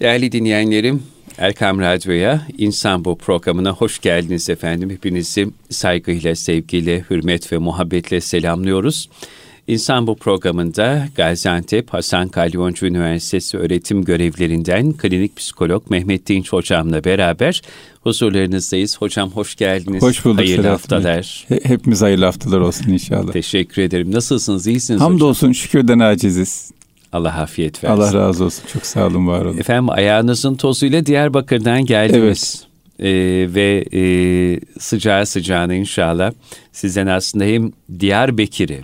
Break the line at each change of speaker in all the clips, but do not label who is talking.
Değerli dinleyenlerim, Erkam Radyo'ya, İnsan Bu programına hoş geldiniz efendim. Hepinizi saygıyla, sevgiyle, hürmet ve muhabbetle selamlıyoruz. İnsan Bu programında Gaziantep Hasan Kalyoncu Üniversitesi öğretim görevlerinden klinik psikolog Mehmet Dinç hocamla beraber huzurlarınızdayız. Hocam hoş geldiniz.
Hoş bulduk.
Hayırlı haftalar.
He, hepimiz hayırlı haftalar olsun inşallah.
Teşekkür ederim. Nasılsınız? İyisiniz
Hamdolsun hocam? şükürden aciziz.
Allah afiyet versin.
Allah razı olsun. Çok sağ olun, var olun.
Efendim ayağınızın tozuyla Diyarbakır'dan geldiniz. Evet. Ee, ve e, sıcağı sıcağına inşallah sizden aslında hem Diyarbakır'ı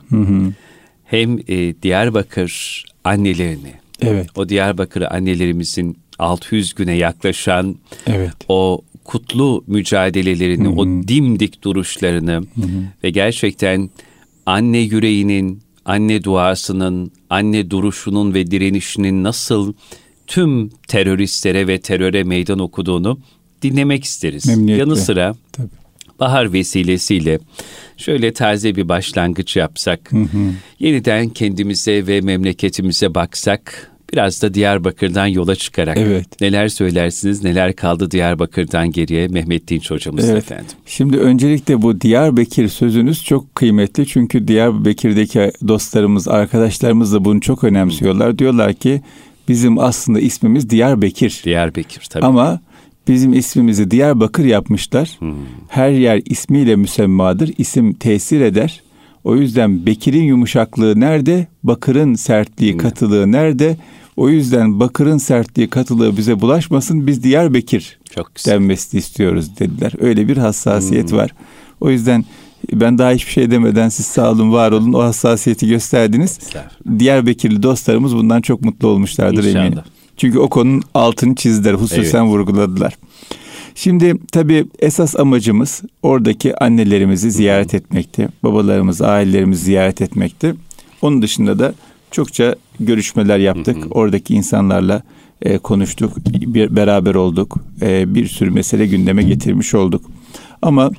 hem e, Diyarbakır annelerini,
evet.
o Diyarbakır annelerimizin 600 güne yaklaşan
evet.
o kutlu mücadelelerini, Hı-hı. o dimdik duruşlarını Hı-hı. ve gerçekten anne yüreğinin, anne duasının, anne duruşunun ve direnişinin nasıl tüm teröristlere ve teröre meydan okuduğunu dinlemek isteriz.
Memnuniyetle.
Yanı sıra
Tabii.
bahar vesilesiyle şöyle taze bir başlangıç yapsak,
hı hı.
yeniden kendimize ve memleketimize baksak, biraz da Diyarbakır'dan yola çıkarak
evet.
neler söylersiniz, neler kaldı Diyarbakır'dan geriye Mehmet Dinç hocamız
evet.
efendim.
Şimdi öncelikle bu Diyarbakır sözünüz çok kıymetli çünkü Diyarbakır'daki dostlarımız, arkadaşlarımız da bunu çok önemsiyorlar. Diyorlar ki bizim aslında ismimiz Diyarbakır.
Diyarbakır tabii.
Ama bizim ismimizi Diyarbakır yapmışlar. Hmm. Her yer ismiyle müsemmadır. İsim tesir eder. O yüzden Bekir'in yumuşaklığı nerede? Bakır'ın sertliği, hmm. katılığı nerede? O yüzden Bakır'ın sertliği, katılığı bize bulaşmasın. Biz Diyarbakır
Çok güzel.
denmesini istiyoruz dediler. Öyle bir hassasiyet hmm. var. O yüzden ben daha hiçbir şey demeden siz sağ olun, var olun. O hassasiyeti gösterdiniz. Diyarbakırlı dostlarımız bundan çok mutlu olmuşlardır
İnşallah.
eminim. Çünkü o konunun altını çizdiler, hususen evet. vurguladılar. Şimdi tabii esas amacımız oradaki annelerimizi ziyaret etmekti. Babalarımızı, ailelerimizi ziyaret etmekti. Onun dışında da çokça görüşmeler yaptık. Hı hı. Oradaki insanlarla e, konuştuk, bir, beraber olduk. E, bir sürü mesele gündeme getirmiş olduk. Ama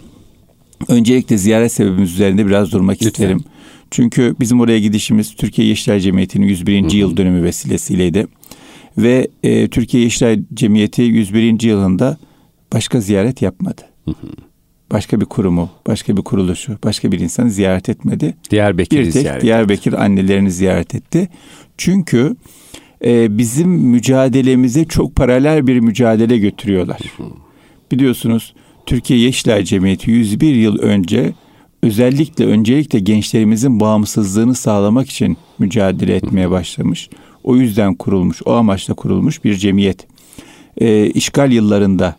öncelikle ziyaret sebebimiz üzerinde biraz durmak Lütfen. isterim. Çünkü bizim oraya gidişimiz Türkiye Yeşiller Cemiyeti'nin 101. Hı hı. yıl dönümü vesilesiyleydi. Ve e, Türkiye Yeşiller Cemiyeti 101. yılında başka ziyaret yapmadı. Hı hı. Başka bir kurumu, başka bir kuruluşu, başka bir insanı ziyaret etmedi.
Diyarbakır'ı
bir tek
ziyaret
Diyarbakır annelerini ziyaret etti. Çünkü e, bizim mücadelemize çok paralel bir mücadele götürüyorlar. Hı hı. Biliyorsunuz Türkiye Yeşiller Cemiyeti 101 yıl önce özellikle öncelikle gençlerimizin bağımsızlığını sağlamak için mücadele etmeye başlamış. O yüzden kurulmuş, o amaçla kurulmuş bir cemiyet. E, işgal yıllarında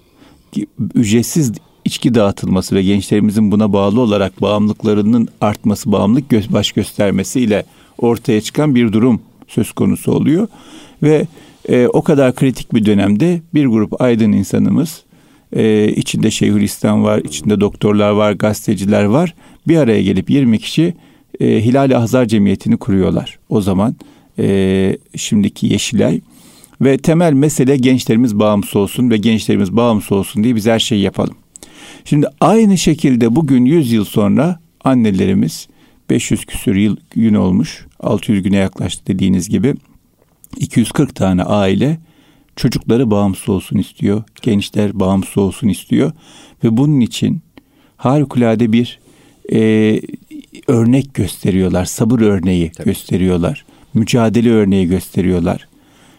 ücretsiz içki dağıtılması ve gençlerimizin buna bağlı olarak bağımlılıklarının artması, bağımlılık göz, baş göstermesiyle ortaya çıkan bir durum söz konusu oluyor. Ve e, o kadar kritik bir dönemde bir grup aydın insanımız, e, içinde Şeyhülislam var, içinde doktorlar var, gazeteciler var. Bir araya gelip 20 kişi e, Hilal-i Ahzar Cemiyeti'ni kuruyorlar. O zaman e, şimdiki Yeşilay ve temel mesele gençlerimiz bağımsız olsun ve gençlerimiz bağımsız olsun diye biz her şeyi yapalım. Şimdi aynı şekilde bugün 100 yıl sonra annelerimiz 500 küsür yıl gün olmuş. 600 güne yaklaştı dediğiniz gibi. 240 tane aile çocukları bağımsız olsun istiyor. Gençler bağımsız olsun istiyor. Ve bunun için harikulade bir e, örnek gösteriyorlar. Sabır örneği Tabii. gösteriyorlar. Mücadele örneği gösteriyorlar.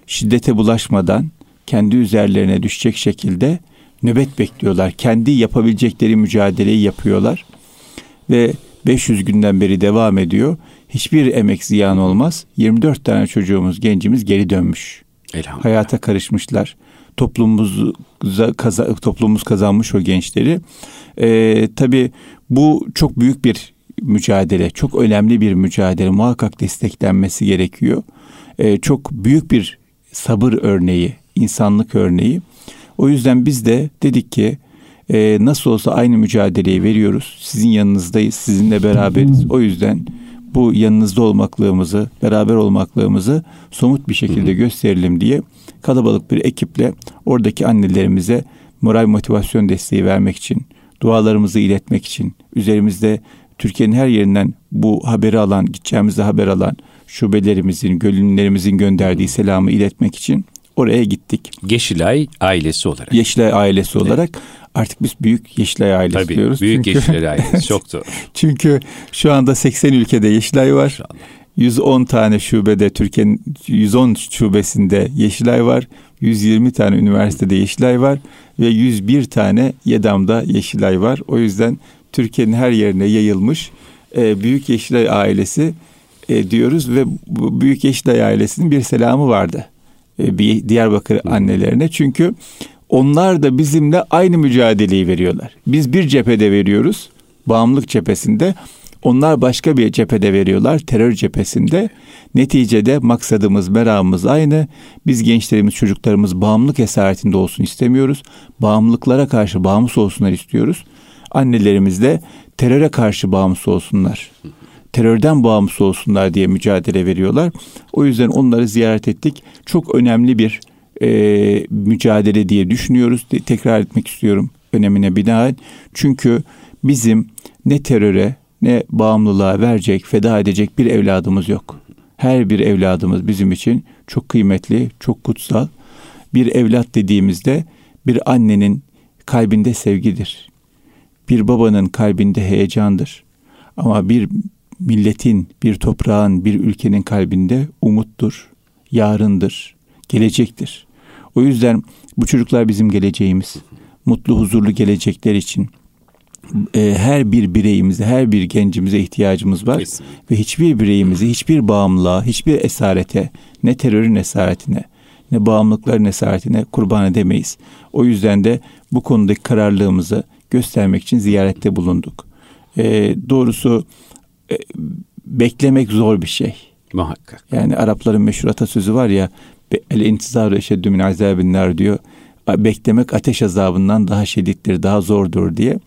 Şiddete bulaşmadan kendi üzerlerine düşecek şekilde nöbet bekliyorlar. Kendi yapabilecekleri mücadeleyi yapıyorlar. Ve 500 günden beri devam ediyor. Hiçbir emek ziyan olmaz. 24 tane çocuğumuz, gencimiz geri dönmüş. Hayata karışmışlar. Toplumumuz kaza, toplumumuz kazanmış o gençleri. Ee, tabii bu çok büyük bir mücadele, çok önemli bir mücadele. Muhakkak desteklenmesi gerekiyor. Ee, çok büyük bir sabır örneği, insanlık örneği. O yüzden biz de dedik ki e, nasıl olsa aynı mücadeleyi veriyoruz. Sizin yanınızdayız, sizinle beraberiz. O yüzden bu yanınızda olmaklığımızı, beraber olmaklığımızı somut bir şekilde gösterelim diye kalabalık bir ekiple oradaki annelerimize moral motivasyon desteği vermek için, dualarımızı iletmek için, üzerimizde Türkiye'nin her yerinden bu haberi alan, gideceğimizde haber alan şubelerimizin, gönüllülerimizin gönderdiği selamı iletmek için Oraya gittik.
Yeşilay ailesi olarak.
Yeşilay ailesi olarak artık biz büyük Yeşilay ailesi
Tabii,
diyoruz.
büyük
Çünkü-
Yeşilay ailesi çok doğru.
Çünkü şu anda 80 ülkede Yeşilay var.
İnşallah.
110 tane şubede Türkiye'nin 110 şubesinde Yeşilay var. 120 tane üniversitede Yeşilay var ve 101 tane YEDAM'da Yeşilay var. O yüzden Türkiye'nin her yerine yayılmış e, Büyük Yeşilay ailesi e, diyoruz ve bu Büyük Yeşilay ailesinin bir selamı vardı. E, bir Diyarbakır annelerine. Çünkü onlar da bizimle aynı mücadeleyi veriyorlar. Biz bir cephede veriyoruz. Bağımlılık cephesinde. Onlar başka bir cephede veriyorlar. Terör cephesinde. Neticede maksadımız, meramımız aynı. Biz gençlerimiz, çocuklarımız bağımlılık esaretinde olsun istemiyoruz. Bağımlılıklara karşı bağımsız olsunlar istiyoruz. Annelerimiz de teröre karşı bağımsız olsunlar. Terörden bağımsız olsunlar diye mücadele veriyorlar. O yüzden onları ziyaret ettik. Çok önemli bir e, mücadele diye düşünüyoruz. Tekrar etmek istiyorum önemine binaen. Çünkü bizim ne teröre ne bağımlılığa verecek, feda edecek bir evladımız yok. Her bir evladımız bizim için çok kıymetli, çok kutsal. Bir evlat dediğimizde bir annenin kalbinde sevgidir. Bir babanın kalbinde heyecandır. Ama bir milletin, bir toprağın, bir ülkenin kalbinde umuttur, yarındır, gelecektir. O yüzden bu çocuklar bizim geleceğimiz. Mutlu, huzurlu gelecekler için e, her bir bireyimize, her bir gencimize ihtiyacımız var.
Kesinlikle.
Ve hiçbir bireyimizi, hiçbir bağımlılığa, hiçbir esarete, ne terörün esaretine, ne bağımlılıkların esaretine kurban edemeyiz. O yüzden de bu konudaki kararlılığımızı göstermek için ziyarette bulunduk. E, doğrusu e, beklemek zor bir şey.
Muhakkak.
Yani Arapların meşhur atasözü var ya el intizaru eşeddü min azabinler diyor. Beklemek ateş azabından daha şiddettir, daha zordur diye.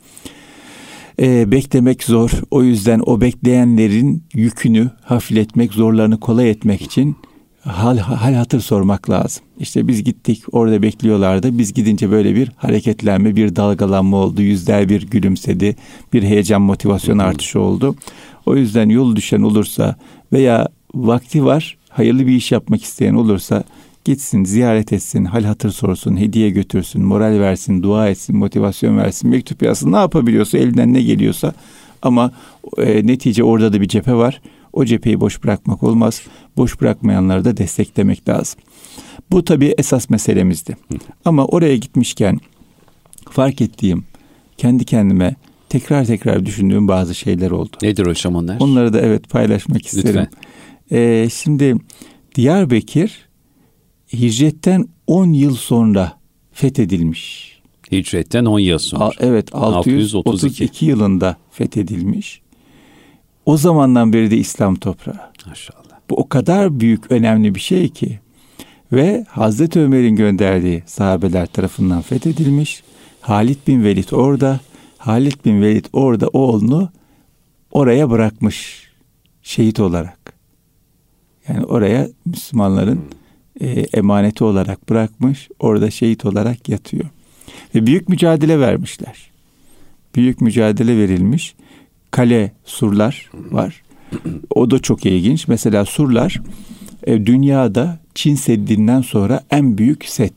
Ee, beklemek zor. O yüzden o bekleyenlerin yükünü hafifletmek, zorlarını kolay etmek için hal, hal hatır sormak lazım. İşte biz gittik orada bekliyorlardı. Biz gidince böyle bir hareketlenme, bir dalgalanma oldu. Yüzler bir gülümsedi. Bir heyecan, motivasyon artışı oldu. O yüzden yol düşen olursa veya vakti var, hayırlı bir iş yapmak isteyen olursa gitsin, ziyaret etsin, hal hatır sorsun, hediye götürsün, moral versin, dua etsin, motivasyon versin, mektup yazsın, ne yapabiliyorsa, elinden ne geliyorsa. Ama e, netice orada da bir cephe var. O cepheyi boş bırakmak olmaz. Boş bırakmayanları da desteklemek lazım. Bu tabii esas meselemizdi. Ama oraya gitmişken fark ettiğim, kendi kendime tekrar tekrar düşündüğüm bazı şeyler oldu.
Nedir hocam onlar?
Onları da evet paylaşmak isterim. Ee, şimdi Diyarbakır hicretten 10 yıl sonra fethedilmiş.
Hicretten 10 yıl sonra.
A, evet 632. 632 yılında fethedilmiş. O zamandan beri de İslam toprağı.
Maşallah.
Bu o kadar büyük önemli bir şey ki. Ve Hazreti Ömer'in gönderdiği sahabeler tarafından fethedilmiş. Halit bin Velid orada. Halit bin Velid orada oğlunu oraya bırakmış şehit olarak. Yani oraya Müslümanların e, emaneti olarak bırakmış. Orada şehit olarak yatıyor. Ve büyük mücadele vermişler. Büyük mücadele verilmiş. Kale, surlar var. O da çok ilginç. Mesela surlar e, dünyada Çin Seddi'nden sonra en büyük set.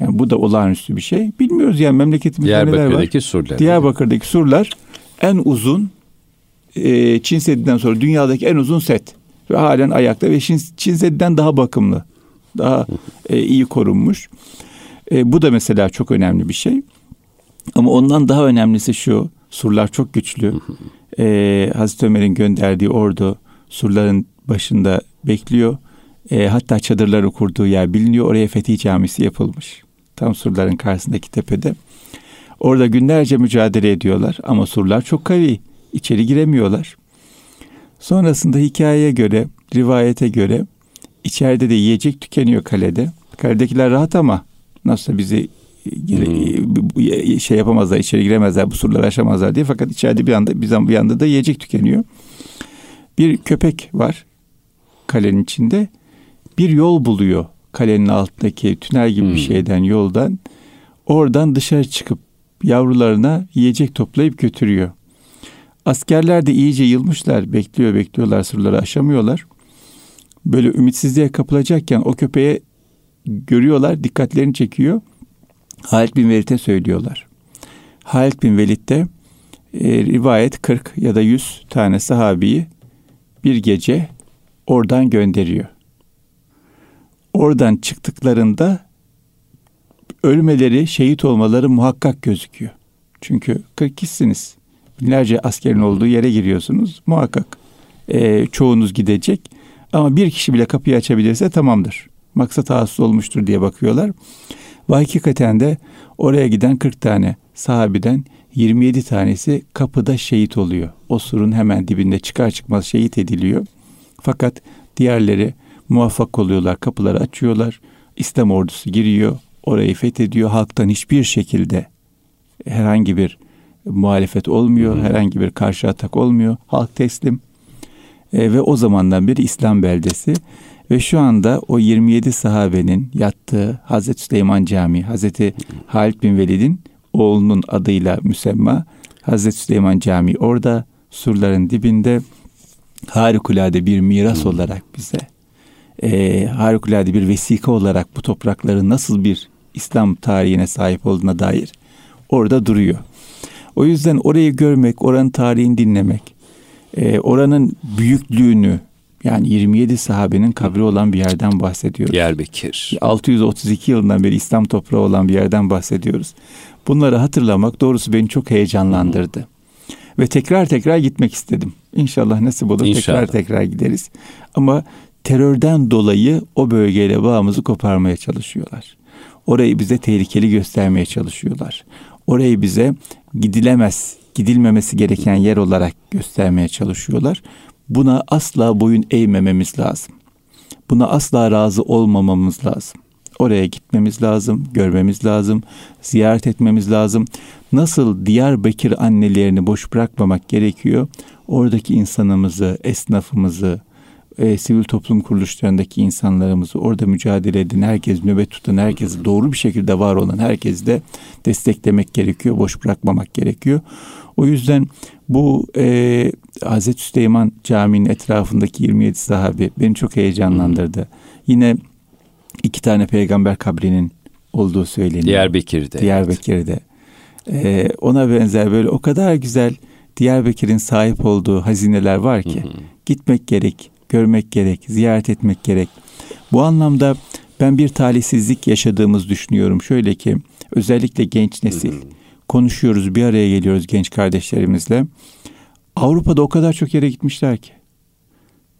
Yani bu da olağanüstü bir şey. Bilmiyoruz yani memleketimizde neler var.
Diyarbakır'daki surlar.
Diyarbakır'daki surlar en uzun e, Çin Seddi'nden sonra dünyadaki en uzun set. Ve halen ayakta ve Çin, Çin Seddi'den daha bakımlı. Daha e, iyi korunmuş. E, bu da mesela çok önemli bir şey. Ama ondan daha önemlisi şu. Surlar çok güçlü. E, Hazreti Ömer'in gönderdiği ordu surların başında bekliyor. E, hatta çadırları kurduğu yer biliniyor. Oraya Fethi Camisi yapılmış. Tam surların karşısındaki tepede. Orada günlerce mücadele ediyorlar ama surlar çok kavi. İçeri giremiyorlar. Sonrasında hikayeye göre, rivayete göre içeride de yiyecek tükeniyor kalede. Kaledekiler rahat ama nasıl bizi hmm. şey yapamazlar, içeri giremezler, bu surları aşamazlar diye. Fakat içeride bir anda bir, bir anda da yiyecek tükeniyor. Bir köpek var kalenin içinde. Bir yol buluyor kalenin altındaki tünel gibi hmm. bir şeyden yoldan. Oradan dışarı çıkıp yavrularına yiyecek toplayıp götürüyor. Askerler de iyice yılmışlar. Bekliyor bekliyorlar surları aşamıyorlar. Böyle ümitsizliğe kapılacakken o köpeğe görüyorlar, dikkatlerini çekiyor. Halid bin Velid'e söylüyorlar. Halid bin Velid de e, rivayet 40 ya da 100 tane sahabiyi bir gece oradan gönderiyor. Oradan çıktıklarında ölmeleri, şehit olmaları muhakkak gözüküyor. Çünkü 40 kişisiniz. Binlerce askerin olduğu yere giriyorsunuz. Muhakkak e, çoğunuz gidecek. Ama bir kişi bile kapıyı açabilirse tamamdır. Maksat hasıl olmuştur diye bakıyorlar. Ve hakikaten de oraya giden 40 tane sahabiden 27 tanesi kapıda şehit oluyor. O surun hemen dibinde çıkar çıkmaz şehit ediliyor. Fakat diğerleri muvaffak oluyorlar. Kapıları açıyorlar. İslam ordusu giriyor. Orayı fethediyor. Halktan hiçbir şekilde herhangi bir muhalefet olmuyor. Hmm. Herhangi bir karşı atak olmuyor. Halk teslim. E, ve o zamandan beri İslam beldesi ve şu anda o 27 sahabenin yattığı Hazreti Süleyman Camii, Hazreti Halid bin Velid'in oğlunun adıyla müsemma Hazreti Süleyman Camii orada surların dibinde harikulade bir miras hmm. olarak bize e, harikulade bir vesika olarak bu toprakların nasıl bir İslam tarihine sahip olduğuna dair orada duruyor. O yüzden orayı görmek, oranın tarihini dinlemek, e, oranın büyüklüğünü yani 27 sahabenin kabri olan bir yerden bahsediyoruz.
Diyarbakır.
632 yılından beri İslam toprağı olan bir yerden bahsediyoruz. Bunları hatırlamak doğrusu beni çok heyecanlandırdı. Hı. Ve tekrar tekrar gitmek istedim. İnşallah nasip olur İnşallah. tekrar tekrar gideriz. Ama terörden dolayı o bölgeyle bağımızı koparmaya çalışıyorlar. Orayı bize tehlikeli göstermeye çalışıyorlar. Orayı bize gidilemez, gidilmemesi gereken yer olarak göstermeye çalışıyorlar. Buna asla boyun eğmememiz lazım. Buna asla razı olmamamız lazım. Oraya gitmemiz lazım, görmemiz lazım, ziyaret etmemiz lazım. Nasıl Diyarbakır annelerini boş bırakmamak gerekiyor? Oradaki insanımızı, esnafımızı, e, sivil toplum kuruluşlarındaki insanlarımızı orada mücadele eden, herkes nöbet tutan, herkes doğru bir şekilde var olan herkes de desteklemek gerekiyor, boş bırakmamak gerekiyor. O yüzden bu e, Hazreti Süleyman Camii'nin etrafındaki 27 sahabi beni çok heyecanlandırdı. Yine iki tane peygamber kabrinin olduğu söyleniyor.
Diyarbakır'da.
Diyarbakır'da. Evet. Ee, ona benzer böyle o kadar güzel Diyarbakır'ın sahip olduğu hazineler var ki hı hı. gitmek gerek, görmek gerek, ziyaret etmek gerek. Bu anlamda ben bir talihsizlik yaşadığımız düşünüyorum. Şöyle ki özellikle genç nesil hı hı. konuşuyoruz, bir araya geliyoruz genç kardeşlerimizle. Avrupa'da o kadar çok yere gitmişler ki.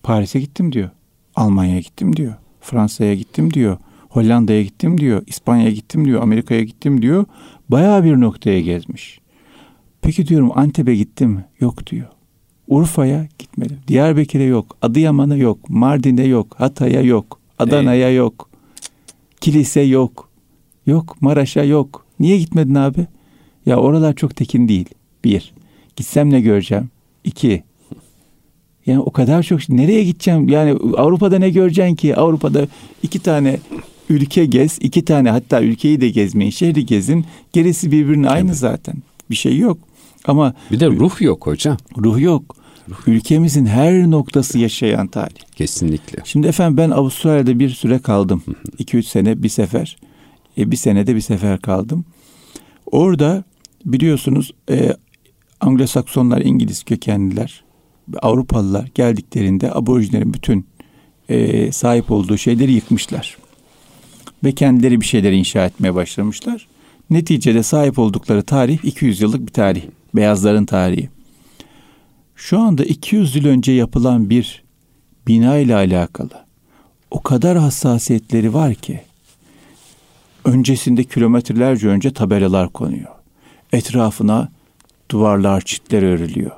Paris'e gittim diyor. Almanya'ya gittim diyor. Fransa'ya gittim diyor. Hollanda'ya gittim diyor. İspanya'ya gittim diyor. Amerika'ya gittim diyor. Bayağı bir noktaya gezmiş. Peki diyorum Antep'e gittim mi? Yok diyor. Urfa'ya gitmedi. Diyarbakır'a yok. Adıyaman'a yok. Mardin'e yok. Hatay'a yok. Adana'ya yok. Kilise yok. Yok. Maraş'a yok. Niye gitmedin abi? Ya oralar çok tekin değil. Bir. Gitsem ne göreceğim? İki. Yani o kadar çok nereye gideceğim? Yani Avrupa'da ne göreceksin ki? Avrupa'da iki tane ülke gez, iki tane hatta ülkeyi de gezmeyin, şehri gezin. Gerisi birbirine aynı evet. zaten. Bir şey yok. Ama
bir de ruh yok hocam.
Ruh yok. Ruh. Ülkemizin her noktası yaşayan tarih.
Kesinlikle.
Şimdi efendim ben Avustralya'da bir süre kaldım. 2-3 sene bir sefer. E, bir senede bir sefer kaldım. Orada biliyorsunuz e, Anglo-Saksonlar, İngiliz kökenliler Avrupalılar geldiklerinde aborjinlerin bütün e, sahip olduğu şeyleri yıkmışlar. Ve kendileri bir şeyler inşa etmeye başlamışlar. Neticede sahip oldukları tarih 200 yıllık bir tarih. Beyazların tarihi. Şu anda 200 yıl önce yapılan bir bina ile alakalı o kadar hassasiyetleri var ki öncesinde kilometrelerce önce tabelalar konuyor. Etrafına duvarlar, çitler örülüyor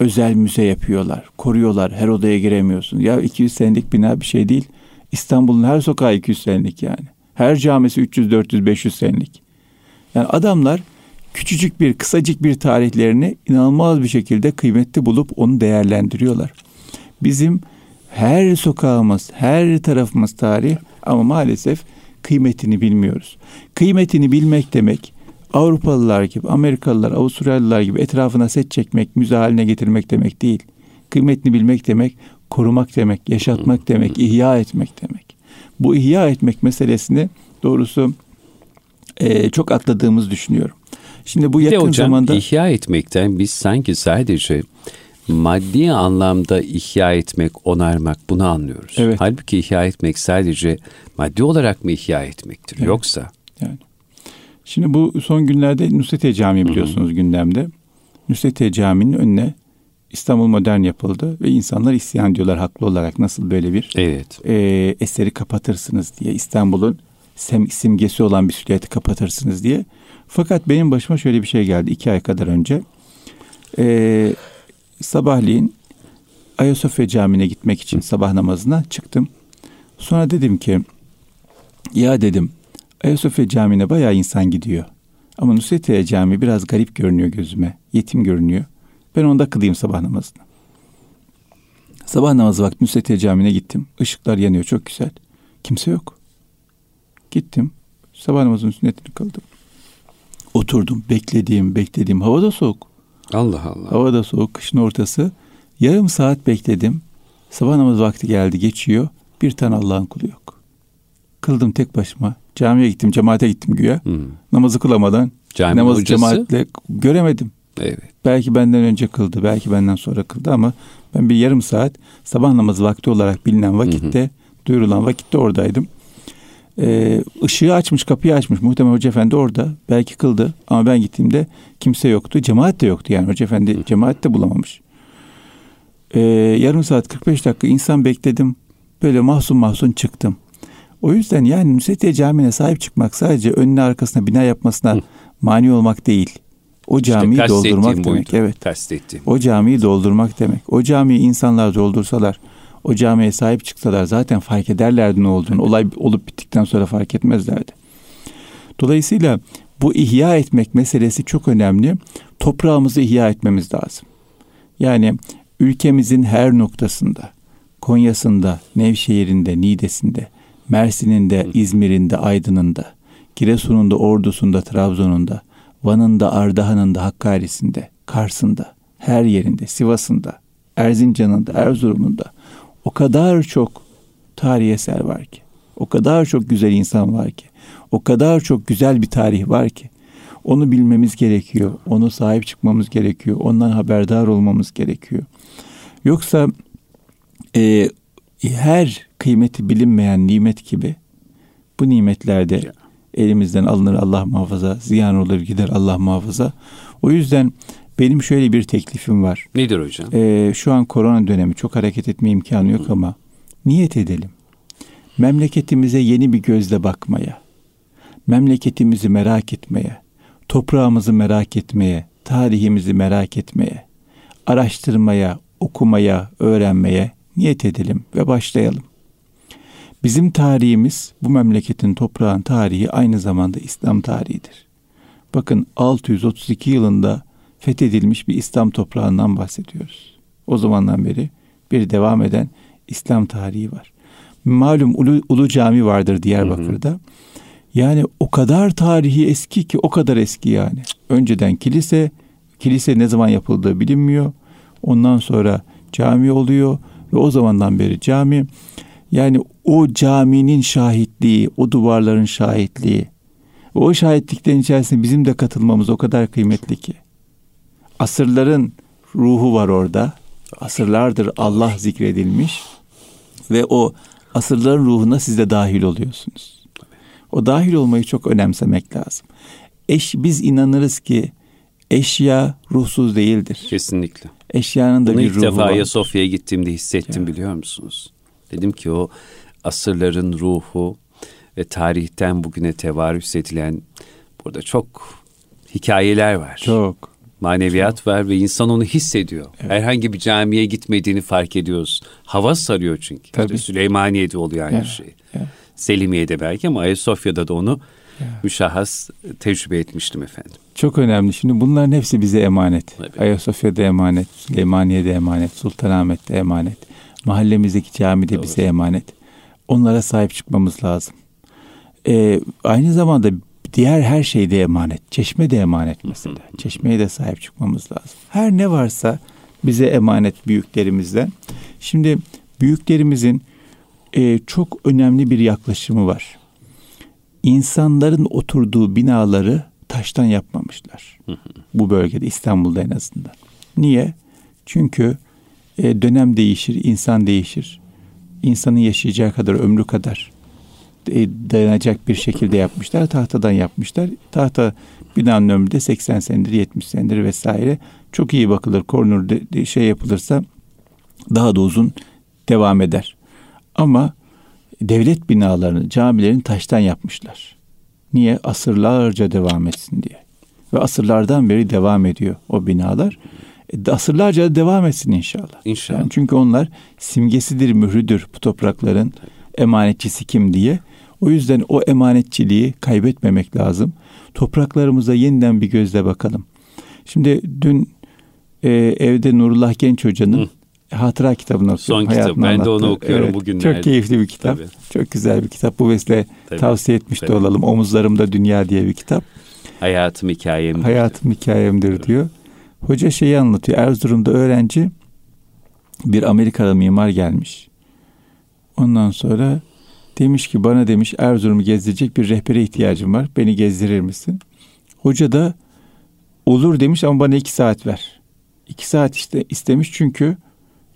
özel müze yapıyorlar. Koruyorlar. Her odaya giremiyorsun. Ya 200 senelik bina bir şey değil. İstanbul'un her sokağı 200 senelik yani. Her camisi 300, 400, 500 senelik. Yani adamlar küçücük bir, kısacık bir tarihlerini inanılmaz bir şekilde kıymetli bulup onu değerlendiriyorlar. Bizim her sokağımız, her tarafımız tarih ama maalesef kıymetini bilmiyoruz. Kıymetini bilmek demek Avrupalılar gibi, Amerikalılar, Avustralyalılar gibi etrafına set çekmek, müze haline getirmek demek değil. Kıymetini bilmek demek, korumak demek, yaşatmak demek, ihya etmek demek. bu ihya etmek meselesini doğrusu e, çok atladığımız düşünüyorum.
Şimdi bu yakın hocam, zamanda ihya etmekten biz sanki sadece maddi anlamda ihya etmek, onarmak bunu anlıyoruz. Evet. Halbuki ihya etmek sadece maddi olarak mı ihya etmektir evet. yoksa? Yani.
Şimdi bu son günlerde Nusretiye Camii biliyorsunuz Hı-hı. gündemde. Nusretiye Camii'nin önüne İstanbul Modern yapıldı ve insanlar isyan diyorlar haklı olarak nasıl böyle bir evet. e, eseri kapatırsınız diye İstanbul'un sem, simgesi olan bir silüeti kapatırsınız diye. Fakat benim başıma şöyle bir şey geldi iki ay kadar önce. E, sabahleyin Ayasofya Camii'ne gitmek için sabah namazına çıktım. Sonra dedim ki ya dedim Ayasofya Camii'ne bayağı insan gidiyor. Ama Nusretiye Camii biraz garip görünüyor gözüme. Yetim görünüyor. Ben onda kılayım sabah namazını. Sabah namazı vakti Nusretiye Camii'ne gittim. Işıklar yanıyor çok güzel. Kimse yok. Gittim. Sabah namazının sünnetini kıldım. Oturdum. Beklediğim, beklediğim. Hava da soğuk.
Allah Allah.
Hava da soğuk. Kışın ortası. Yarım saat bekledim. Sabah namazı vakti geldi. Geçiyor. Bir tane Allah'ın kulu yok. Kıldım tek başıma. Camiye gittim. Cemaate gittim güya. Hmm. Namazı kılamadan. Cami namazı hocası? cemaatle göremedim. Evet. Belki benden önce kıldı, belki benden sonra kıldı ama ben bir yarım saat sabah namazı vakti olarak bilinen vakitte, hı hı. duyurulan vakitte oradaydım. Ee, ışığı açmış, kapıyı açmış. Muhtemelen Hoca Efendi orada. Belki kıldı ama ben gittiğimde kimse yoktu. Cemaat de yoktu yani. Hoca Efendi hı. cemaat de bulamamış. Ee, yarım saat 45 dakika insan bekledim. Böyle mahzun mahzun çıktım. O yüzden yani Nusretiye Camii'ne sahip çıkmak sadece önüne arkasına bina yapmasına Hı. mani olmak değil. O camiyi işte doldurmak demek. Buydu. Evet. Kastettiğim. O camiyi doldurmak demek. O camiyi insanlar doldursalar, o camiye sahip çıksalar zaten fark ederlerdi ne olduğunu. Olay olup bittikten sonra fark etmezlerdi. Dolayısıyla bu ihya etmek meselesi çok önemli. Toprağımızı ihya etmemiz lazım. Yani ülkemizin her noktasında, Konya'sında, Nevşehir'inde, Niğde'sinde, Mersin'inde, İzmir'inde, Aydın'ında, Giresun'unda, Ordu'sunda, Trabzon'unda, Van'ında, Ardahan'ında, Hakkari'sinde, Kars'ında, her yerinde, Sivas'ında, Erzincan'ında, Erzurum'unda o kadar çok tarihi eser var ki, o kadar çok güzel insan var ki, o kadar çok güzel bir tarih var ki, onu bilmemiz gerekiyor, onu sahip çıkmamız gerekiyor, ondan haberdar olmamız gerekiyor. Yoksa e, her kıymeti bilinmeyen nimet gibi bu nimetlerde elimizden alınır Allah muhafaza, ziyan olur gider Allah muhafaza. O yüzden benim şöyle bir teklifim var.
Nedir hocam?
Ee, şu an korona dönemi çok hareket etme imkanı yok ama niyet edelim. Memleketimize yeni bir gözle bakmaya, memleketimizi merak etmeye, toprağımızı merak etmeye, tarihimizi merak etmeye, araştırmaya, okumaya, öğrenmeye niyet edelim ve başlayalım. Bizim tarihimiz bu memleketin toprağın tarihi aynı zamanda İslam tarihidir. Bakın 632 yılında fethedilmiş bir İslam toprağından bahsediyoruz. O zamandan beri bir devam eden İslam tarihi var. Malum Ulu, Ulu Cami vardır Diyarbakır'da. Hı hı. Yani o kadar tarihi eski ki o kadar eski yani. Önceden kilise, kilise ne zaman yapıldığı bilinmiyor. Ondan sonra cami oluyor ve o zamandan beri cami yani o caminin şahitliği, o duvarların şahitliği, o şahitliklerin içerisinde bizim de katılmamız o kadar kıymetli ki. Asırların ruhu var orada. Asırlardır Allah zikredilmiş ve o asırların ruhuna siz de dahil oluyorsunuz. O dahil olmayı çok önemsemek lazım. Eş, biz inanırız ki eşya ruhsuz değildir.
Kesinlikle.
Eşyanın da Bunu bir ruhu var. ilk defa
Ayasofya'ya gittiğimde hissettim ya. biliyor musunuz? Dedim ki o asırların ruhu ve tarihten bugüne tevarüs edilen burada çok hikayeler var.
Çok.
Maneviyat çok. var ve insan onu hissediyor. Evet. Herhangi bir camiye gitmediğini fark ediyoruz. Hava sarıyor çünkü. Tabii. İşte Süleymaniye'de oluyor aynı evet. şey. Evet. Selimiye'de belki ama Ayasofya'da da onu evet. müşahhas tecrübe etmiştim efendim.
Çok önemli. Şimdi bunların hepsi bize emanet. Tabii. Ayasofya'da emanet, Süleymaniye'de emanet, Sultanahmet'te emanet. Mahallemizdeki cami de bize emanet. Onlara sahip çıkmamız lazım. Ee, aynı zamanda diğer her şey de emanet. Çeşme de emanet mesela. Çeşmeye de sahip çıkmamız lazım. Her ne varsa bize emanet büyüklerimizden. Şimdi büyüklerimizin e, çok önemli bir yaklaşımı var. İnsanların oturduğu binaları taştan yapmamışlar. Bu bölgede İstanbul'da en azından. Niye? Çünkü e, dönem değişir, insan değişir. İnsanın yaşayacağı kadar, ömrü kadar e, dayanacak bir şekilde yapmışlar. Tahtadan yapmışlar. Tahta binanın ömrü de 80 senedir, 70 senedir vesaire. Çok iyi bakılır. Kornur şey yapılırsa daha da uzun devam eder. Ama devlet binalarını, camilerini taştan yapmışlar. Niye? Asırlarca devam etsin diye. Ve asırlardan beri devam ediyor o binalar. E, asırlarca devam etsin inşallah.
İnşallah.
Yani çünkü onlar simgesidir, mührüdür bu toprakların emanetçisi kim diye. O yüzden o emanetçiliği kaybetmemek lazım. Topraklarımıza yeniden bir gözle bakalım. Şimdi dün e, evde Nurullah Genç Hoca'nın hatıra kitabını okuyorum.
Son kitap. Ben de onu okuyorum evet, bugünlerde.
Çok keyifli bir kitap. Tabii. Çok güzel bir kitap. Bu vesile Tabii. tavsiye etmiş Tabii. de olalım. Omuzlarımda Dünya diye bir kitap.
Hayatım hikayemdir.
Hayatım hikayemdir evet. diyor. Hoca şeyi anlatıyor. Erzurum'da öğrenci bir Amerikalı mimar gelmiş. Ondan sonra demiş ki bana demiş Erzurum'u gezdirecek bir rehbere ihtiyacım var. Beni gezdirir misin? Hoca da olur demiş ama bana iki saat ver. İki saat işte istemiş çünkü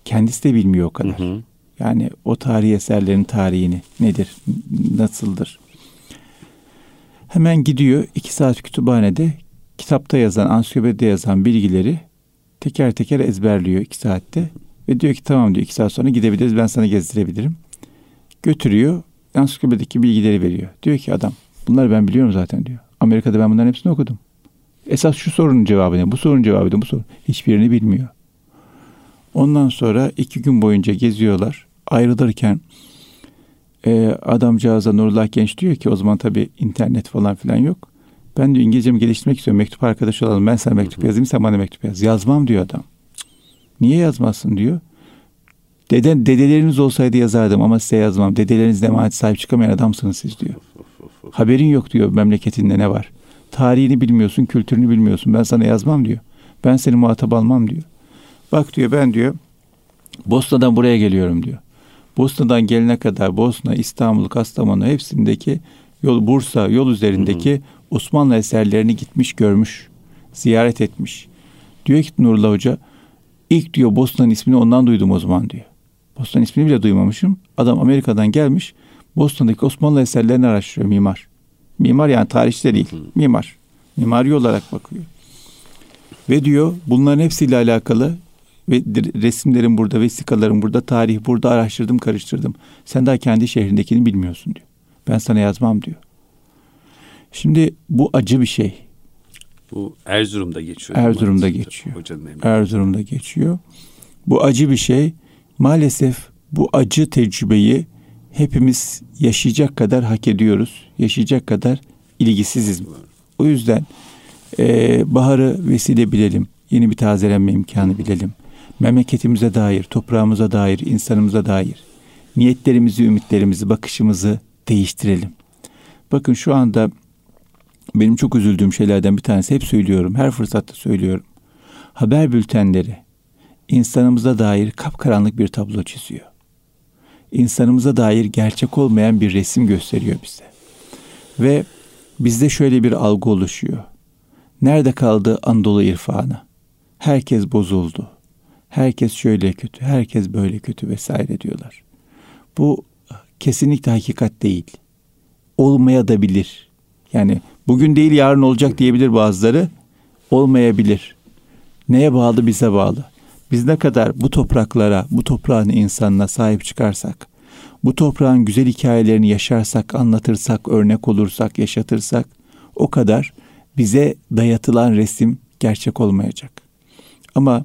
kendisi de bilmiyor o kadar. Hı hı. Yani o tarihi eserlerin tarihini nedir, nasıldır? Hemen gidiyor iki saat kütüphanede kitapta yazan, ansiklopedide yazan bilgileri teker teker ezberliyor iki saatte. Ve diyor ki tamam diyor iki saat sonra gidebiliriz ben sana gezdirebilirim. Götürüyor ansiklopedideki bilgileri veriyor. Diyor ki adam bunları ben biliyorum zaten diyor. Amerika'da ben bunların hepsini okudum. Esas şu sorunun cevabı ne? Bu sorunun cevabı ne? Bu sorun. Hiçbirini bilmiyor. Ondan sonra iki gün boyunca geziyorlar. Ayrılırken e, adamcağıza Nurullah Genç diyor ki o zaman tabii internet falan filan yok. Ben diyor İngilizcemi geliştirmek istiyorum. Mektup arkadaşı olalım. Ben sana mektup yazayım sen bana mektup yaz. Yazmam diyor adam. Niye yazmazsın diyor. Deden, dedeleriniz olsaydı yazardım ama size yazmam. Dedeleriniz emanet sahip çıkamayan adamsınız siz diyor. Haberin yok diyor memleketinde ne var. Tarihini bilmiyorsun, kültürünü bilmiyorsun. Ben sana yazmam diyor. Ben seni muhatap almam diyor. Bak diyor ben diyor Bosna'dan buraya geliyorum diyor. Bosna'dan gelene kadar Bosna, İstanbul, Kastamonu hepsindeki yol Bursa yol üzerindeki hı hı. Osmanlı eserlerini gitmiş görmüş, ziyaret etmiş. Diyor ki Nurullah Hoca ilk diyor Bosna'nın ismini ondan duydum o zaman diyor. Bosna'nın ismini bile duymamışım. Adam Amerika'dan gelmiş Bosna'daki Osmanlı eserlerini araştırıyor mimar. Mimar yani tarihçi değil, mimar. Mimari olarak bakıyor. Ve diyor bunların hepsiyle alakalı ve resimlerim burada, vesikalarım burada, tarih burada araştırdım, karıştırdım. Sen daha kendi şehrindekini bilmiyorsun diyor. Ben sana yazmam diyor. Şimdi bu acı bir şey.
Bu Erzurum'da geçiyor.
Erzurum'da geçiyor. Erzurum'da geçiyor. Bu acı bir şey. Maalesef bu acı tecrübeyi hepimiz yaşayacak kadar hak ediyoruz. Yaşayacak kadar ilgisiziz. O yüzden e, baharı vesile bilelim. Yeni bir tazelenme imkanı bilelim memleketimize dair, toprağımıza dair, insanımıza dair niyetlerimizi, ümitlerimizi, bakışımızı değiştirelim. Bakın şu anda benim çok üzüldüğüm şeylerden bir tanesi hep söylüyorum, her fırsatta söylüyorum. Haber bültenleri insanımıza dair kapkaranlık bir tablo çiziyor. İnsanımıza dair gerçek olmayan bir resim gösteriyor bize. Ve bizde şöyle bir algı oluşuyor. Nerede kaldı Anadolu irfanı? Herkes bozuldu herkes şöyle kötü, herkes böyle kötü vesaire diyorlar. Bu kesinlikle hakikat değil. Olmaya da bilir. Yani bugün değil yarın olacak diyebilir bazıları. Olmayabilir. Neye bağlı? Bize bağlı. Biz ne kadar bu topraklara, bu toprağın insanına sahip çıkarsak, bu toprağın güzel hikayelerini yaşarsak, anlatırsak, örnek olursak, yaşatırsak o kadar bize dayatılan resim gerçek olmayacak. Ama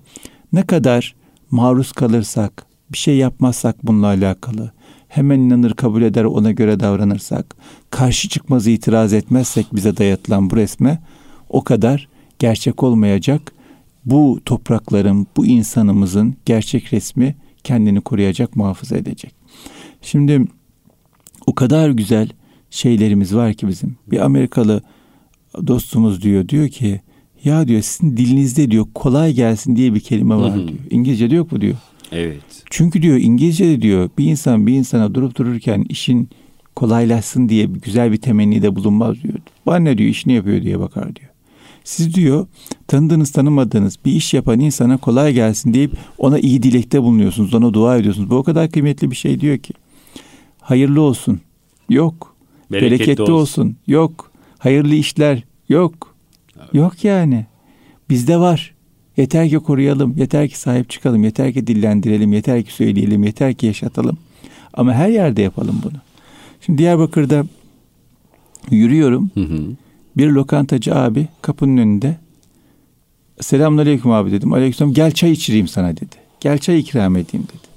ne kadar maruz kalırsak, bir şey yapmazsak bununla alakalı, hemen inanır kabul eder ona göre davranırsak, karşı çıkmaz itiraz etmezsek bize dayatılan bu resme o kadar gerçek olmayacak. Bu toprakların, bu insanımızın gerçek resmi kendini koruyacak, muhafaza edecek. Şimdi o kadar güzel şeylerimiz var ki bizim. Bir Amerikalı dostumuz diyor, diyor ki ya diyor sizin dilinizde diyor kolay gelsin diye bir kelime var Hı-hı. diyor. İngilizce'de yok mu diyor.
Evet.
Çünkü diyor İngilizce'de diyor bir insan bir insana durup dururken işin kolaylaşsın diye güzel bir temenni de bulunmaz diyor. Bana ne diyor işini yapıyor diye bakar diyor. Siz diyor tanıdığınız tanımadığınız bir iş yapan insana kolay gelsin deyip ona iyi dilekte bulunuyorsunuz. Ona dua ediyorsunuz. Bu o kadar kıymetli bir şey diyor ki. Hayırlı olsun. Yok.
Bereketli,
Bereketli, olsun. olsun. Yok. Hayırlı işler. Yok. Yok yani. Bizde var. Yeter ki koruyalım, yeter ki sahip çıkalım, yeter ki dillendirelim, yeter ki söyleyelim, yeter ki yaşatalım. Ama her yerde yapalım bunu. Şimdi Diyarbakır'da yürüyorum.
Hı hı.
Bir lokantacı abi kapının önünde. Selamünaleyküm abi dedim. Aleykümselam gel çay içireyim sana dedi. Gel çay ikram edeyim dedi.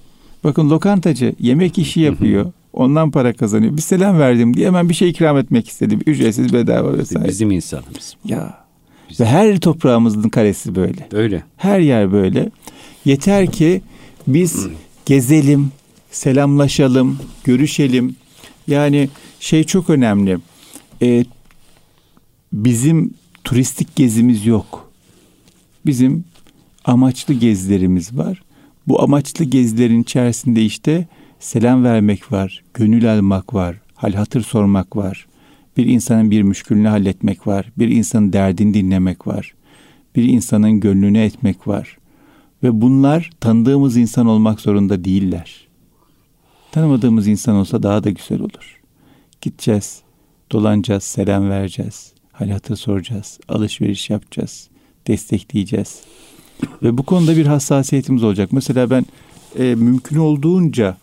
Bakın lokantacı yemek işi yapıyor. Ondan para kazanıyor. Bir selam verdim diye hemen bir şey ikram etmek istedim. Ücretsiz bedava vesaire.
Bizim insanımız.
Ya. Ve her toprağımızın karesi böyle.
Öyle.
Her yer böyle. Yeter ki biz gezelim, selamlaşalım, görüşelim. Yani şey çok önemli. Ee, bizim turistik gezimiz yok. Bizim amaçlı gezilerimiz var. Bu amaçlı gezilerin içerisinde işte selam vermek var, gönül almak var, hal hatır sormak var. Bir insanın bir müşkülünü halletmek var, bir insanın derdini dinlemek var, bir insanın gönlünü etmek var. Ve bunlar tanıdığımız insan olmak zorunda değiller. Tanımadığımız insan olsa daha da güzel olur. Gideceğiz, dolanacağız, selam vereceğiz, hal hatır soracağız, alışveriş yapacağız, destekleyeceğiz. Ve bu konuda bir hassasiyetimiz olacak. Mesela ben e, mümkün olduğunca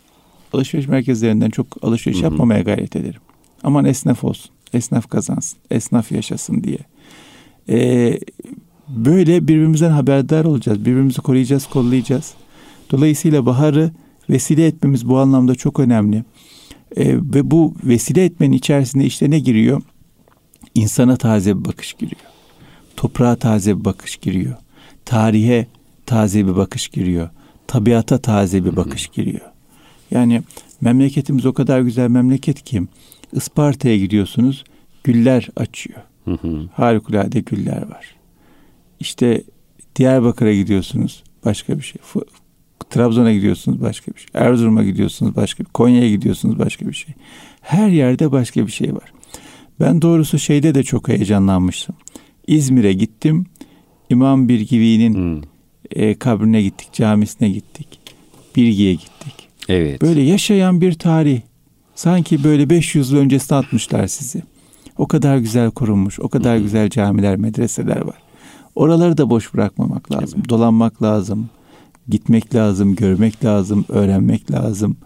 alışveriş merkezlerinden çok alışveriş
Hı hı.
yapmamaya gayret ederim. Aman esnaf olsun, esnaf kazansın, esnaf yaşasın diye. E, böyle birbirimizden haberdar olacağız, birbirimizi koruyacağız, kollayacağız. Dolayısıyla baharı vesile etmemiz bu anlamda çok önemli. E, ve bu vesile etmenin içerisinde işte ne giriyor? İnsana taze bir bakış giriyor. Toprağa taze bir bakış giriyor. Tarihe taze bir bakış giriyor. Tabiata taze bir bakış giriyor. Yani memleketimiz o kadar güzel memleket ki Isparta'ya gidiyorsunuz güller açıyor.
Hı hı.
Harikulade güller var. İşte Diyarbakır'a gidiyorsunuz başka bir şey. Trabzon'a gidiyorsunuz başka bir şey. Erzurum'a gidiyorsunuz başka bir Konya'ya gidiyorsunuz başka bir şey. Her yerde başka bir şey var. Ben doğrusu şeyde de çok heyecanlanmıştım. İzmir'e gittim. İmam Birgivi'nin
Hı.
e, kabrine gittik, camisine gittik. Birgi'ye gittik.
Evet.
Böyle yaşayan bir tarih. Sanki böyle 500 yıl öncesine atmışlar sizi. O kadar güzel korunmuş, o kadar güzel camiler, medreseler var. Oraları da boş bırakmamak lazım. Dolanmak lazım, gitmek lazım, görmek lazım, öğrenmek lazım.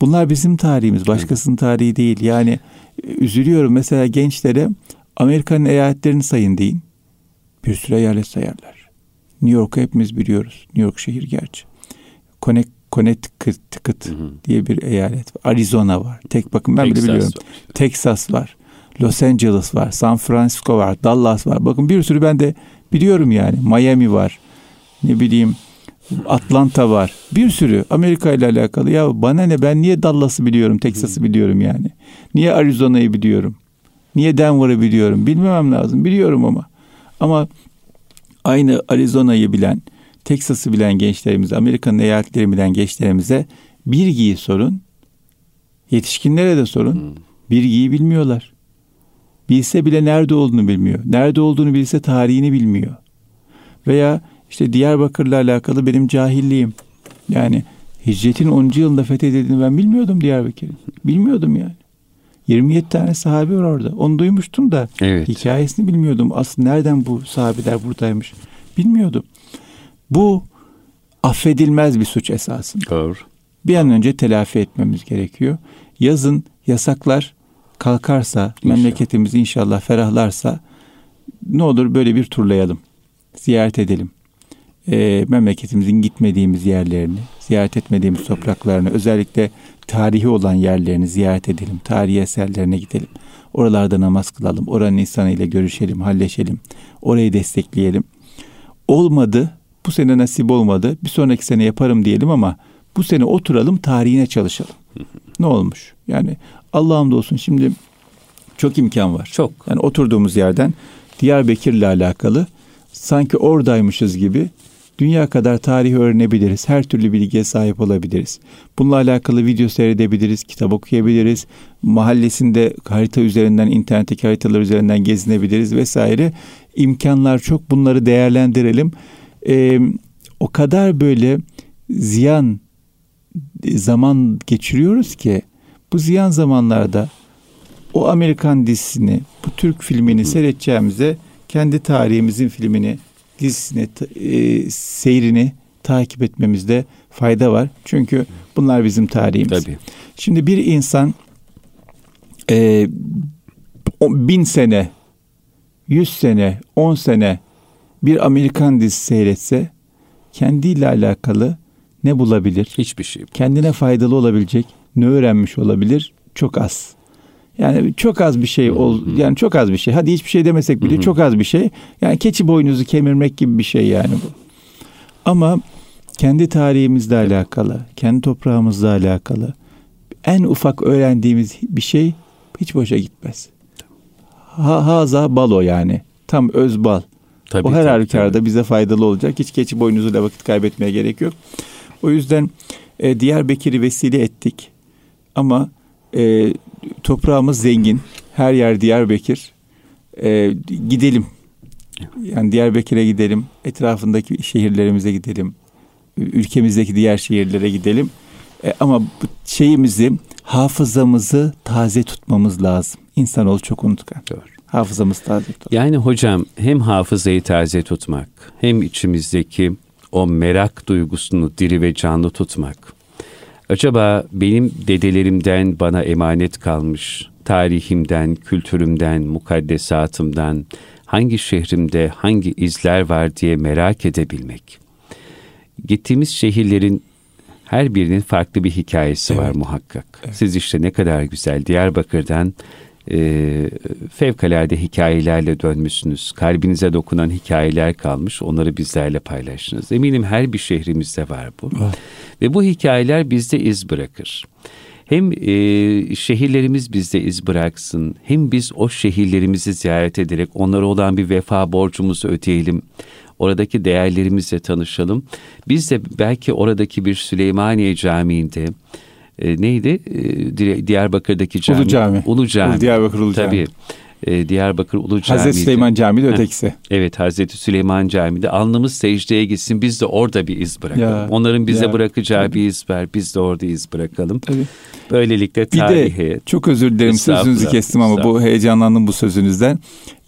Bunlar bizim tarihimiz, başkasının tarihi değil. Yani e, üzülüyorum mesela gençlere Amerika'nın eyaletlerini sayın deyin. Bir sürü eyalet sayarlar. New York'u hepimiz biliyoruz. New York şehir gerçi. Connect, Connecticut
Hı hı.
diye bir eyalet var. Arizona var. Tek bakın ben bile
Texas
biliyorum.
var.
Texas var. Los Angeles var. San Francisco var. Dallas var. Bakın bir sürü ben de biliyorum yani. Miami var. Ne bileyim Atlanta var. Bir sürü Amerika ile alakalı. Ya bana ne ben niye Dallas'ı biliyorum, Texas'ı biliyorum yani. Niye Arizona'yı biliyorum? Niye Denver'ı biliyorum? Bilmemem lazım. Biliyorum ama. Ama aynı Arizona'yı bilen, Texas'ı bilen gençlerimize, Amerika'nın eyaletlerini bilen gençlerimize bilgiyi sorun. Yetişkinlere de sorun.
Hı.
Bilgiyi bilmiyorlar. Bilse bile nerede olduğunu bilmiyor. Nerede olduğunu bilse tarihini bilmiyor. Veya işte Diyarbakır'la alakalı benim cahilliğim. Yani hicretin 10. yılında fethedildiğini ben bilmiyordum Diyarbakır'ın. Bilmiyordum yani. 27 tane sahabe var orada. Onu duymuştum da
Evet.
hikayesini bilmiyordum. Aslında nereden bu sahabeler buradaymış bilmiyordum. Bu affedilmez bir suç esasında
Doğru.
bir an önce telafi etmemiz gerekiyor. Yazın yasaklar kalkarsa, memleketimiz inşallah ferahlarsa ne olur böyle bir turlayalım. Ziyaret edelim. Ee, memleketimizin gitmediğimiz yerlerini, ziyaret etmediğimiz topraklarını, özellikle tarihi olan yerlerini ziyaret edelim. Tarihi eserlerine gidelim. Oralarda namaz kılalım. Oranın insanıyla görüşelim, halleşelim. Orayı destekleyelim. Olmadı, bu sene nasip olmadı. Bir sonraki sene yaparım diyelim ama bu sene oturalım tarihine çalışalım. Ne olmuş? Yani Allah'ım da olsun şimdi çok imkan var.
Çok.
Yani oturduğumuz yerden Diyarbakır'la alakalı sanki oradaymışız gibi Dünya kadar tarih öğrenebiliriz. Her türlü bilgiye sahip olabiliriz. Bununla alakalı video seyredebiliriz, kitap okuyabiliriz. Mahallesinde harita üzerinden, internetteki haritalar üzerinden gezinebiliriz vesaire. İmkanlar çok. Bunları değerlendirelim. Ee, o kadar böyle ziyan zaman geçiriyoruz ki bu ziyan zamanlarda o Amerikan dizisini, bu Türk filmini seyredeceğimize kendi tarihimizin filmini, dizisini, e, seyrini takip etmemizde fayda var. Çünkü bunlar bizim tarihimiz.
Tabii.
Şimdi bir insan e, bin sene, yüz sene, on sene bir Amerikan dizisi seyretse kendiyle alakalı ne bulabilir?
Hiçbir şey.
Kendine faydalı olabilecek ne öğrenmiş olabilir? Çok az. Yani çok az bir şey ol yani çok az bir şey. Hadi hiçbir şey demesek bile çok az bir şey. Yani keçi boynuzu kemirmek gibi bir şey yani bu. Ama kendi tarihimizle alakalı, kendi toprağımızla alakalı en ufak öğrendiğimiz bir şey hiç boşa gitmez. Ha, haza balo yani. Tam öz bal.
Tabii,
o her
tabii,
halükarda
tabii.
bize faydalı olacak. Hiç keçi boynuzuyla vakit kaybetmeye gerek yok. O yüzden e, Diyarbakır'ı vesile ettik. Ama e, toprağımız zengin. Her yer Diyarbakır. E, gidelim. Yani Diyarbakır'a gidelim. Etrafındaki şehirlerimize gidelim. Ülkemizdeki diğer şehirlere gidelim. E, ama şeyimizi, hafızamızı taze tutmamız lazım. İnsanoğlu çok unutkan.
Doğru.
Hafızamızı taze tutalım.
Yani hocam hem hafızayı taze tutmak hem içimizdeki o merak duygusunu diri ve canlı tutmak. Acaba benim dedelerimden bana emanet kalmış tarihimden, kültürümden, mukaddesatımdan hangi şehrimde hangi izler var diye merak edebilmek. Gittiğimiz şehirlerin her birinin farklı bir hikayesi var
Evet.
muhakkak. Siz işte ne kadar güzel Diyarbakır'dan e, fevkalade hikayelerle dönmüşsünüz. Kalbinize dokunan hikayeler kalmış. Onları bizlerle paylaştınız. Eminim her bir şehrimizde var bu. Ve bu hikayeler bizde iz bırakır. Hem e, şehirlerimiz bizde iz bıraksın, hem biz o şehirlerimizi ziyaret ederek onlara olan bir vefa borcumuzu ödeyelim. Oradaki değerlerimizle tanışalım. Biz de belki oradaki bir Süleymaniye Camii'nde e, neydi? E, Di- Diyarbakır'daki cami.
Ulu Cami.
Ulu Cami.
Diyarbakır Ulu Cami.
Tabii. E, Diyarbakır Ulu Cami.
Hazreti Süleyman Camii de ötekisi.
Evet Hazreti Süleyman Camii'de alnımız secdeye gitsin biz de orada bir iz bırakalım.
Ya,
Onların bize
ya.
bırakacağı bir iz var biz de orada iz bırakalım.
Tabii.
Böylelikle
Bir
tarihe
de çok özür dilerim sözünüzü kestim ama bu heyecanlandım bu sözünüzden.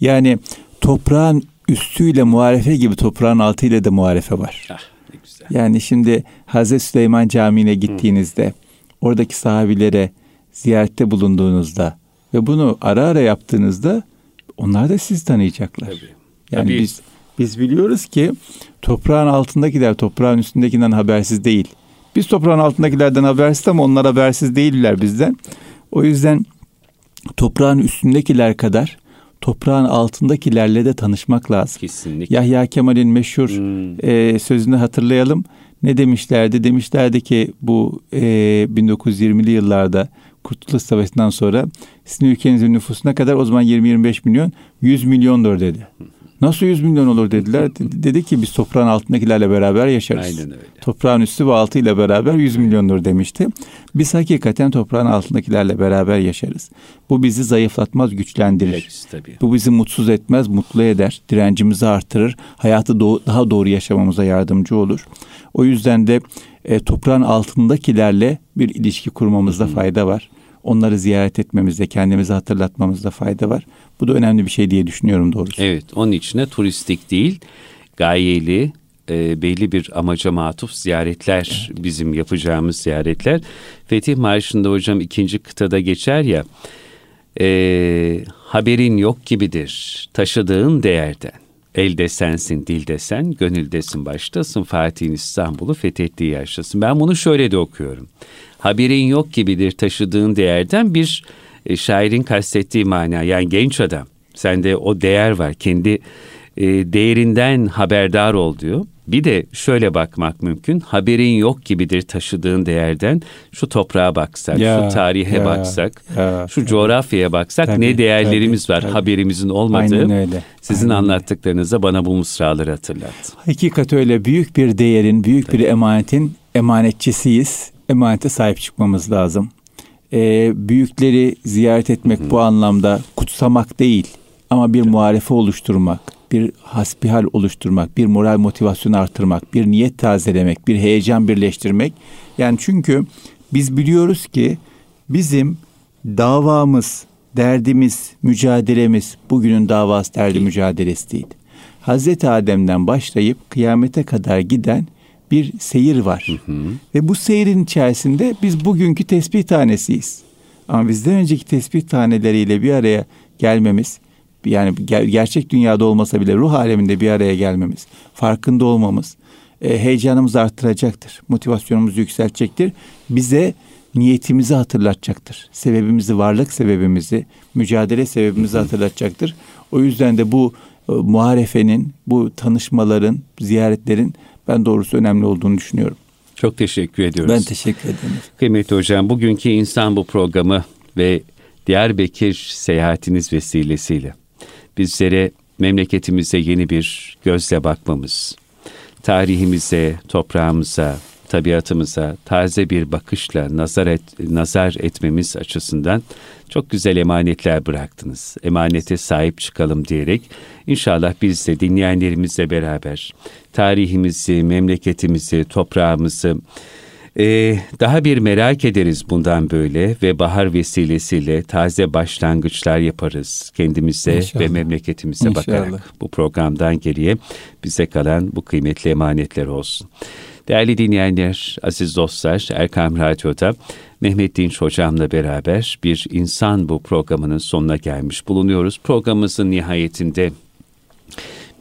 Yani toprağın üstüyle muharefe gibi toprağın altıyla da muharefe var.
Ah, ne güzel.
Yani şimdi Hazreti Süleyman Camii'ne gittiğinizde oradaki sahabilere ziyarette bulunduğunuzda ve bunu ara ara yaptığınızda onlar da sizi tanıyacaklar.
Tabii.
Yani
Tabii.
biz biz biliyoruz ki toprağın altındakiler toprağın üstündekinden habersiz değil. Biz toprağın altındakilerden habersiz ama onlar habersiz değiller bizden. O yüzden toprağın üstündekiler kadar toprağın altındakilerle de tanışmak lazım.
Kesinlikle.
Yahya Kemal'in meşhur
Hmm.
e, sözünü hatırlayalım. Ne demişlerdi? Demişlerdi ki bu e, 1920'li yıllarda Kurtuluş Savaşı'ndan sonra sizin ülkenizin nüfusu ne kadar? O zaman 20-25 milyon. 100 milyondur dedi. Nasıl 100 milyon olur dediler. De- Dedi ki biz toprağın altındakilerle beraber yaşarız.
Aynen öyle.
Toprağın üstü ve altı ile beraber 100 milyondur demişti. Biz hakikaten toprağın altındakilerle beraber yaşarız. Bu bizi zayıflatmaz, güçlendirir.
Hepsi tabii.
Bu bizi mutsuz etmez, mutlu eder, direncimizi artırır, hayatı doğ- daha doğru yaşamamıza yardımcı olur. O yüzden de e, toprağın altındakilerle bir ilişki kurmamızda fayda var. Onları ziyaret etmemizde, kendimizi hatırlatmamızda fayda var. Bu da önemli bir şey diye düşünüyorum doğrusu.
Evet onun içine turistik değil gayeli e, belli bir amaca matuf ziyaretler bizim yapacağımız ziyaretler. Fetih Marşı'nda hocam ikinci kıtada geçer ya e, haberin yok gibidir taşıdığın değerden. Elde sensin, dilde sen, gönüldesin baştasın, Fatih'in İstanbul'u fethettiği yaştasın. Ben bunu şöyle de okuyorum. Haberin yok gibidir taşıdığın değerden bir e, şairin kastettiği mana. Yani genç adam, sende o değer var, kendi e, değerinden haberdar ol diyor. Bir de şöyle bakmak mümkün. Haberin yok gibidir taşıdığın değerden. Şu toprağa baksak,
Ya,
şu tarihe
ya,
baksak,
ya,
şu
tabii.
coğrafyaya baksak
Tabii,
ne değerlerimiz
tabii,
var
tabii.
haberimizin olmadığı.
Aynen öyle.
Sizin
Aynen
anlattıklarınızda bana bu mısraları hatırlattı.
Hakikat öyle büyük bir değerin, büyük bir emanetin emanetçisiyiz. Emanete sahip çıkmamız lazım. Ee, büyükleri ziyaret etmek bu anlamda kutsamak değil ama bir muharefe oluşturmak, bir hasbihal oluşturmak, bir moral motivasyon artırmak, bir niyet tazelemek, bir heyecan birleştirmek. Yani çünkü biz biliyoruz ki bizim davamız, derdimiz, mücadelemiz bugünün davası, derdi, mücadelesi değil. Hazreti Adem'den başlayıp kıyamete kadar giden bir seyir var. Ve bu seyrin içerisinde biz bugünkü tesbih tanesiyiz. Ama bizden önceki tesbih taneleriyle bir araya gelmemiz, yani ger- gerçek dünyada olmasa bile ruh aleminde bir araya gelmemiz, farkında olmamız, e, heyecanımızı arttıracaktır. Motivasyonumuzu yükseltecektir. Bize niyetimizi hatırlatacaktır. Sebebimizi, varlık sebebimizi, mücadele sebebimizi hatırlatacaktır. O yüzden de bu e, muharefenin, bu tanışmaların, ziyaretlerin ben doğrusu önemli olduğunu düşünüyorum.
Çok teşekkür ediyoruz.
Ben teşekkür ederim.
Kıymetli hocam bugünkü insan bu programı ve Diyarbakır seyahatiniz vesilesiyle bizlere memleketimize yeni bir gözle bakmamız, tarihimize, toprağımıza, tabiatımıza taze bir bakışla nazar et, nazar etmemiz açısından çok güzel emanetler bıraktınız. Emanete sahip çıkalım diyerek inşallah biz de dinleyenlerimizle beraber tarihimizi, memleketimizi, toprağımızı ee, daha bir merak ederiz bundan böyle ve bahar vesilesiyle taze başlangıçlar yaparız kendimize
İnşallah.
ve memleketimize
İnşallah.
bakarak. Bu programdan geriye bize kalan bu kıymetli emanetler olsun. Değerli dinleyenler, aziz dostlar, Erkam Radyo'da Mehmet Dinç Hocam'la beraber bir insan bu programının sonuna gelmiş bulunuyoruz. Programımızın nihayetinde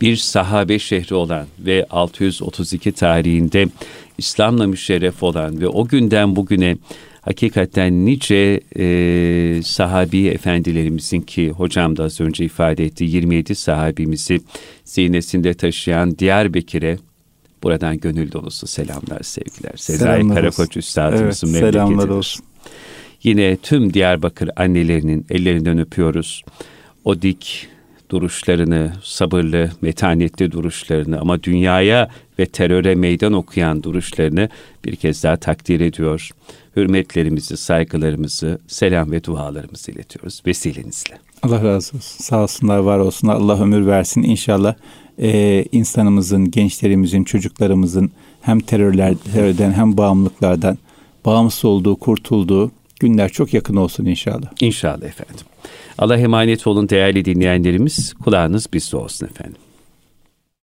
bir sahabe şehri olan ve 632 tarihinde İslam'la müşerref olan ve o günden bugüne hakikaten nice e, sahabi efendilerimizin ki hocam da az önce ifade etti 27 sahabimizi zinesinde taşıyan Diyarbakır'e buradan gönül dolusu selamlar sevgiler. Sezai Karakoç. Üstadımızın
Evet, selamlar olsun.
Yine tüm Diyarbakır annelerinin ellerinden öpüyoruz. O dik duruşlarını, sabırlı, metanetli duruşlarını ama dünyaya ve teröre meydan okuyan duruşlarını bir kez daha takdir ediyor. Hürmetlerimizi, saygılarımızı, selam ve dualarımızı iletiyoruz vesilenizle.
Allah razı olsun. Sağ olsunlar, var olsunlar. Allah ömür versin. İnşallah e, insanımızın, gençlerimizin, çocuklarımızın hem terörler, terörden hem bağımlılıklardan bağımsız olduğu, kurtulduğu günler çok yakın olsun inşallah.
İnşallah efendim. Allah emanet olun değerli dinleyenlerimiz. Kulağınız bizde olsun efendim.